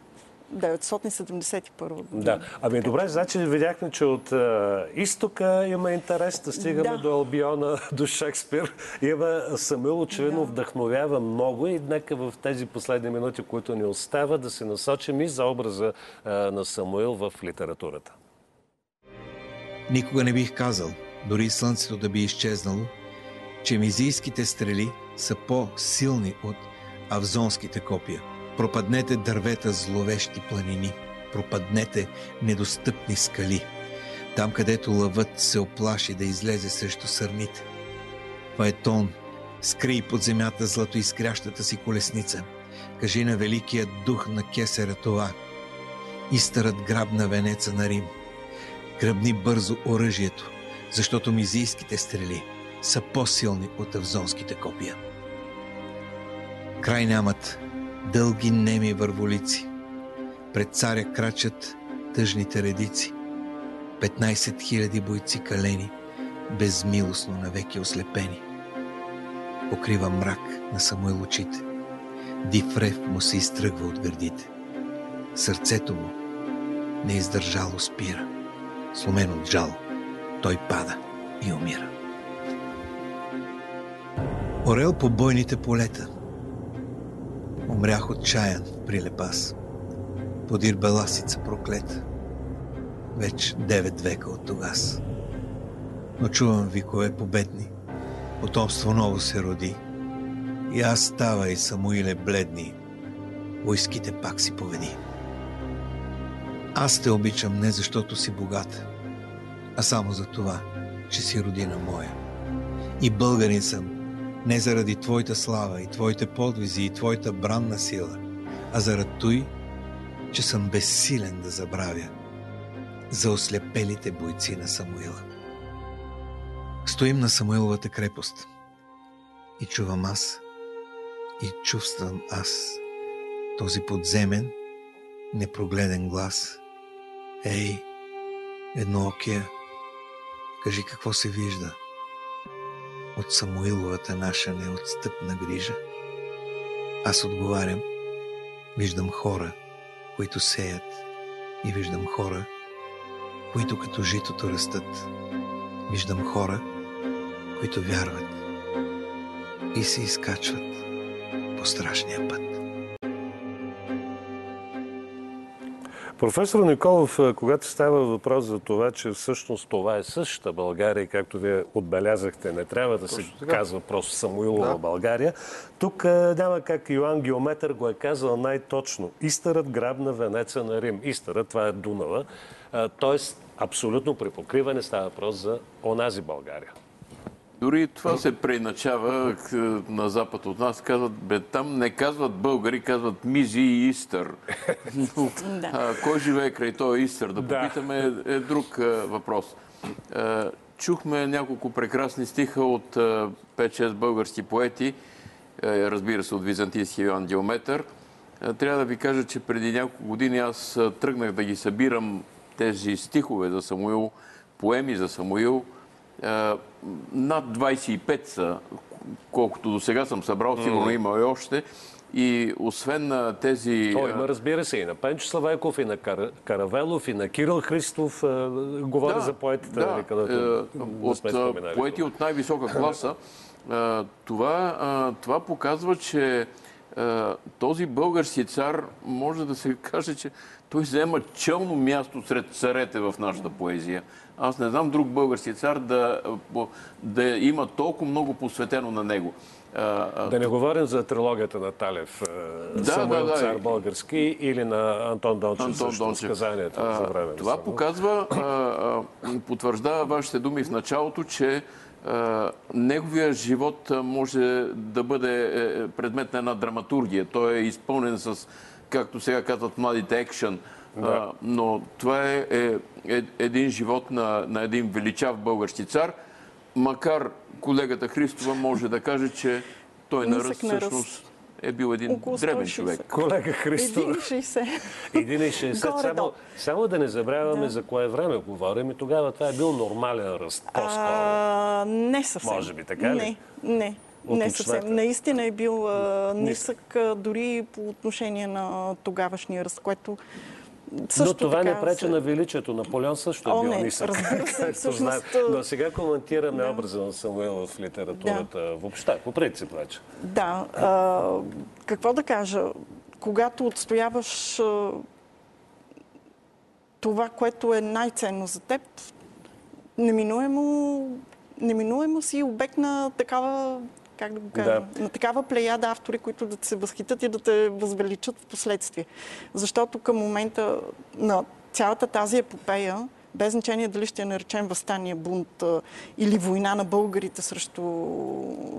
971 година. Да. Ами добре, значи видяхме, че от а, изтока има интерес да стигаме да. до Албиона, до Шекспир. Има Самуил очевидно да. вдъхновява много и нека в тези последни минути, които ни остава, да се насочим и за образа а, на Самуил в литературата. Никога не бих казал, дори слънцето да би изчезнало, че мизийските стрели са по-силни от авзонските копия. Пропаднете дървета зловещи планини, пропаднете недостъпни скали, там където лъвът се оплаши да излезе срещу сърните. Фаетон, скрий под земята злато изкрящата си колесница. Кажи на великият дух на Кесера това. Изтърът грабна венеца на Рим. Гръбни бързо оръжието, защото мизийските стрели – са по-силни от авзонските копия. Край нямат дълги неми върволици. Пред царя крачат тъжните редици. 15 000 бойци калени, безмилостно навеки ослепени. Покрива мрак на Самуил очите. Див рев му се изтръгва от гърдите. Сърцето му не издържало спира. Сломен от жал, той пада и умира. Орел по бойните полета. Умрях отчаян при Лепас. Подир беласица проклета. Вече девет века от тогас. Но чувам викове победни. Потомство ново се роди. И аз става и Самуиле бледни. Войските пак си поведи. Аз те обичам не защото си богат, а само за това, че си родина моя. И българин съм, не заради Твоята слава и Твоите подвизи и Твоята бранна сила, а заради той, че съм безсилен да забравя за ослепелите бойци на Самуила. Стоим на Самуиловата крепост и чувам аз, и чувствам аз този подземен, непрогледен глас. Ей, едноокия, кажи какво се вижда – от Самуиловата наша неотстъпна грижа? Аз отговарям, виждам хора, които сеят и виждам хора, които като житото растат. Виждам хора, които вярват и се изкачват по страшния път. Професор Николов, а, когато става въпрос за това, че всъщност това е същата България, както вие отбелязахте, не трябва да се казва просто Самуилова България, тук а, няма как Йоан Геометър го е казал най-точно. Истърът грабна венеца на Рим. Истърът, това е Дунава. А, Тоест, абсолютно при покриване става въпрос за онази България. Дори това се преиначава на запад от нас. Казват, бе, там не казват българи, казват Мизи и Истър. А, кой живее край този Истър? Да попитаме е, е друг а, въпрос. А, чухме няколко прекрасни стиха от а, 5-6 български поети, разбира се от византийския Йоан Диометър. Трябва да ви кажа, че преди няколко години аз тръгнах да ги събирам тези стихове за Самуил, поеми за Самуил. Над 25 са, колкото до сега съм събрал, сигурно има и още. И освен на тези... Той има, разбира се, и на Пенчо Славейков, и на Кар... Каравелов, и на Кирил Христов. Говоря за поетите, да, нали, където от поети от най-висока класа. Това, това показва, че този български цар може да се каже, че той взема челно място сред царете в нашата поезия. Аз не знам друг български цар да, да има толкова много посветено на него. Да не говорим за трилогията на Талев, Да, Самуил да, да. цар български или на Антон Дончев, Антон също, Дончев. сказанията А, за време. Това показва, а, а, потвърждава вашите думи в началото, че неговия живот може да бъде е, предмет на една драматургия. Той е изпълнен с, както сега казват младите, екшън. А, но това е, е, е един живот на, на един величав български цар, макар колегата Христова може да каже, че той на Нисък ръст на ръст. всъщност е бил един 160. човек. Колега Христов. 1,60. 1,60. Само, само да не забравяме Да. за кое време говорим и тогава това е бил нормален ръст. По-скоро. А, не съвсем. Може би, така ли? Не, не. Не съвсем. Наистина е бил а, нисък, а, дори по отношение на тогавашния ръст, което също Но това така не пречи се- на величието. Наполеон също е О, бил не, нисък. разбира се, всъщност, знаем. Но сега коментираме да. образа на Самуил в литературата. Въобще, по принцип вече. Да. А, какво да кажа? Когато отстояваш а, това, което е най-ценно за теб, неминуемо, неминуемо си обект на такава как да го кажа, на такава плеяда автори, които да се възхитят и да те възвеличат в последствие. Защото към момента на цялата тази епопея, без значение дали ще я наречем възстание, бунт или война на българите срещу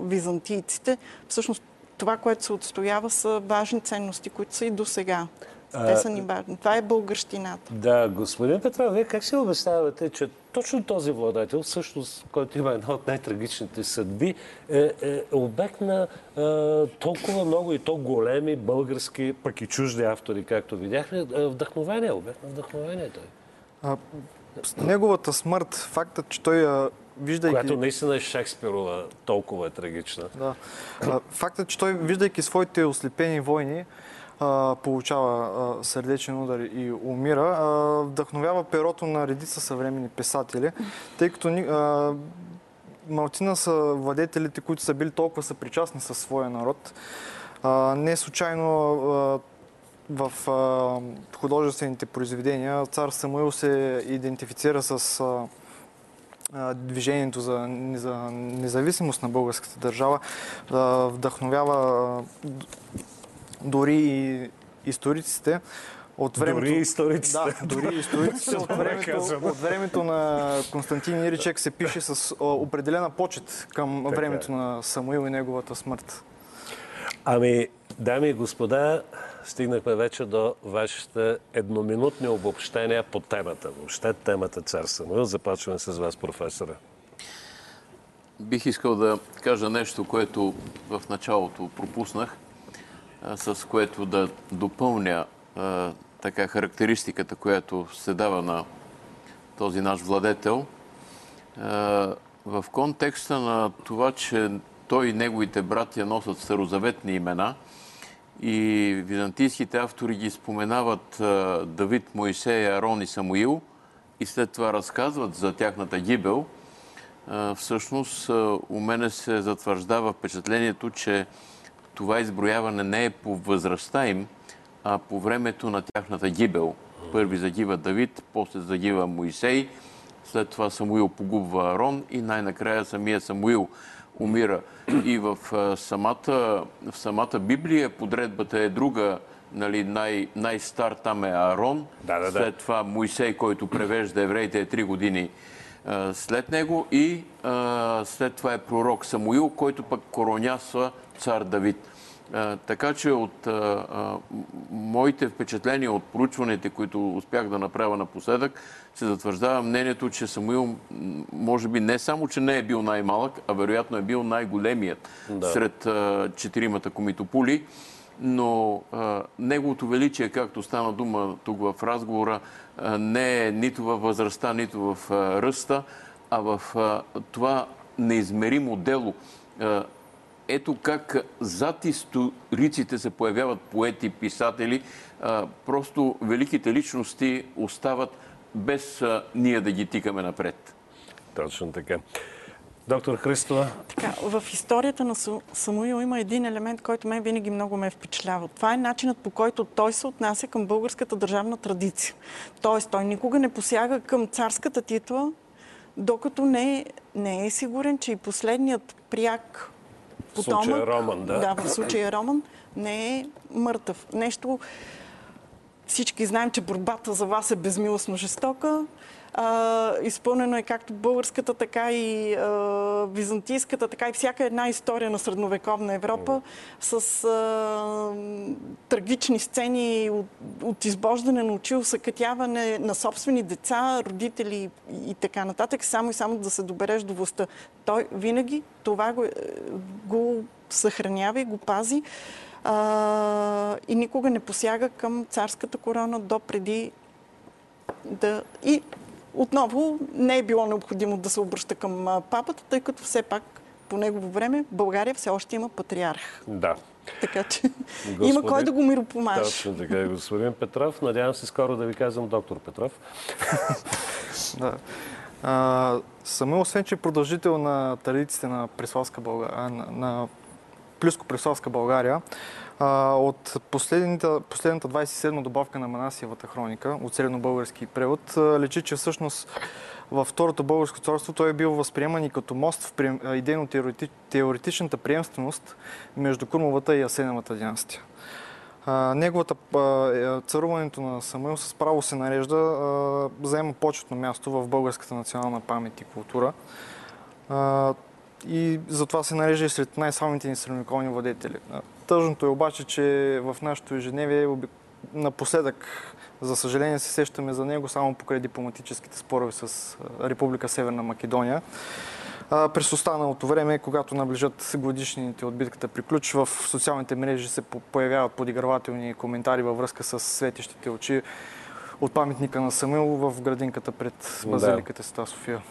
византийците, всъщност това, което се отстоява, са важни ценности, които са и до сега. Те са ни важни. Това е българщината. Да, господин Петров, вие как си обяснявате, че точно този владетел, всъщност, който има една от най-трагичните съдби, е, е обект на е, толкова много и то големи български, пък и чужди автори, както видяхме. Е, вдъхновение, обект на вдъхновение той. А, с неговата смърт, фактът, че той, виждайки... Която наистина е Шекспирова, толкова е трагична. Да. Фактът, че той, виждайки своите ослепени войни, получава сърдечен удар и умира, вдъхновява перото на редица съвременни писатели, тъй като ни- а, малцина са владетелите, които са били толкова съпричастни със своя народ. Не случайно в художествените произведения цар Самуил се идентифицира с движението за, не- за независимост на българската държава, вдъхновява дори и историците. От времето, Дори и историците. Да, дори историците. от, Добре времето, от времето на Константин Иричек се пише с определена почет към Така е. времето на Самуил и неговата смърт. Ами, дами и господа, стигнахме вече до вашите едноминутни обобщения по темата. Въобще темата Цар Самуил. Започваме с вас, професора. Бих искал да кажа нещо, което в началото пропуснах, с което да допълня така характеристиката, която се дава на този наш владетел. В контекста на това, че той и неговите братя носят старозаветни имена и византийските автори ги споменават Давид, Моисей, Арон и Самуил и след това разказват за тяхната гибел, всъщност у мене се затвърждава впечатлението, че това изброяване не е по възрастта им, а по времето на тяхната гибел. Първи загива Давид, после загива Моисей, след това Самуил погубва Арон и най-накрая самия Самуил умира. И в самата, в самата Библия подредбата е друга. Нали, най- най-стар там е Арон. Да, да, да. След това Моисей, който превежда евреите е 3 години след него. И а, след това е пророк Самуил, който пък коронясва цар Давид. Така че от моите впечатления от проучването, които успях да направя напоследък, се затвърждава мнението, че Самуил може би не само, че не е бил най-малък, а вероятно е бил най-големият Да. сред четиримата комитополи. Но а, неговото величие, както стана дума тук в разговора, а, не е нито във възрастта, нито в а, ръста, а в това неизмеримо дело. Ето как зад историците се появяват поети, писатели. А, просто великите личности остават без а, ние да ги тикаме напред. Точно така. Доктор Христова, Така, в историята на Самуил има един елемент, който мен винаги много ме е впечатлявал. Това е начинът по който той се отнася към българската държавна традиция. Тоест, той никога не посяга към царската титла, докато не, не е сигурен, че и последният пряк В случая потомък... Роман, да. Да, в случая Роман не е мъртъв. Нещо... Всички знаем, че борбата за вас е безмилостно жестока. А, изпълнено е както българската, така и а, византийската, така и всяка една история на средновековна Европа с а, трагични сцени от, от избождане на очи, усъкътяване на собствени деца, родители и, така нататък, само и само да се добереш до властта. Той винаги това го, е, го съхранява и го пази а, и никога не посяга към царската корона до преди да... И отново не е било необходимо да се обръща към папата, тъй като все пак по негово време България все още има патриарх. да. Така че Господин- има кой да го миропомаже. Точно така, господин Петров. Надявам се скоро да ви казвам доктор Петров. Да. А, Самуил, освен че е продължител на традициите на Преславска България, на, на Плюско-Преславска България, от последната, последната 27 добавка на Манасиевата хроника, от среднобългарски превод, лечи, че всъщност във Второто българско царство той е бил възприеман и като мост в идейно-теоретичната приемственост между Курмовата и Асеневата династия. Неговата е, царуването на Самуил с право се нарежда, заема почетно място в българската национална памет и култура. И затова се нарежда и сред най-славните ни средновековни владетели. Тъжното е обаче, че в нашето ежедневие напоследък, за съжаление, се сещаме за него само покрай дипломатическите спорове с Република Северна Македония. През останалото време, когато наближат годишните от битката приключва, в социалните мрежи се по- появяват подигравателни коментари във връзка с светещите очи от паметника на Самуил в градинката пред базиликата Света София.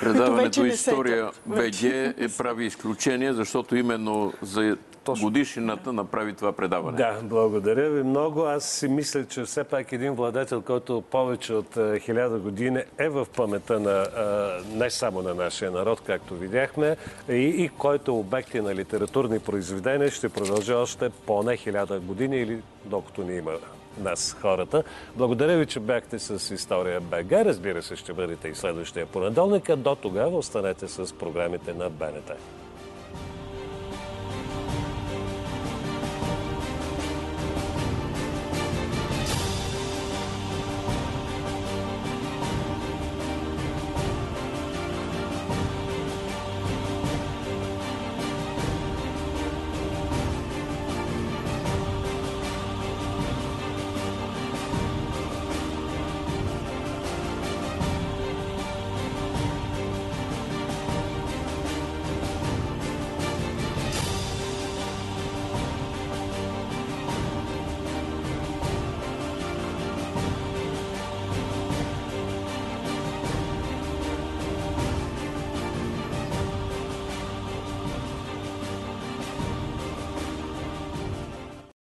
Предаването История. БГ Вече е прави изключение, защото именно за Точно. годишнината направи това предаване. Да, благодаря ви много. Аз си мисля, че все пак един владетел, който повече от е, хиляда години е в памета на е, не само на нашия народ, както видяхме, и, и който е обект и на литературни произведения, ще продължи още поне хиляда години или докато ни има нас, хората. Благодаря ви, че бяхте с История БГ. Разбира се, ще бъдете и следващия понеделник, до тогава останете с програмите на БНТ.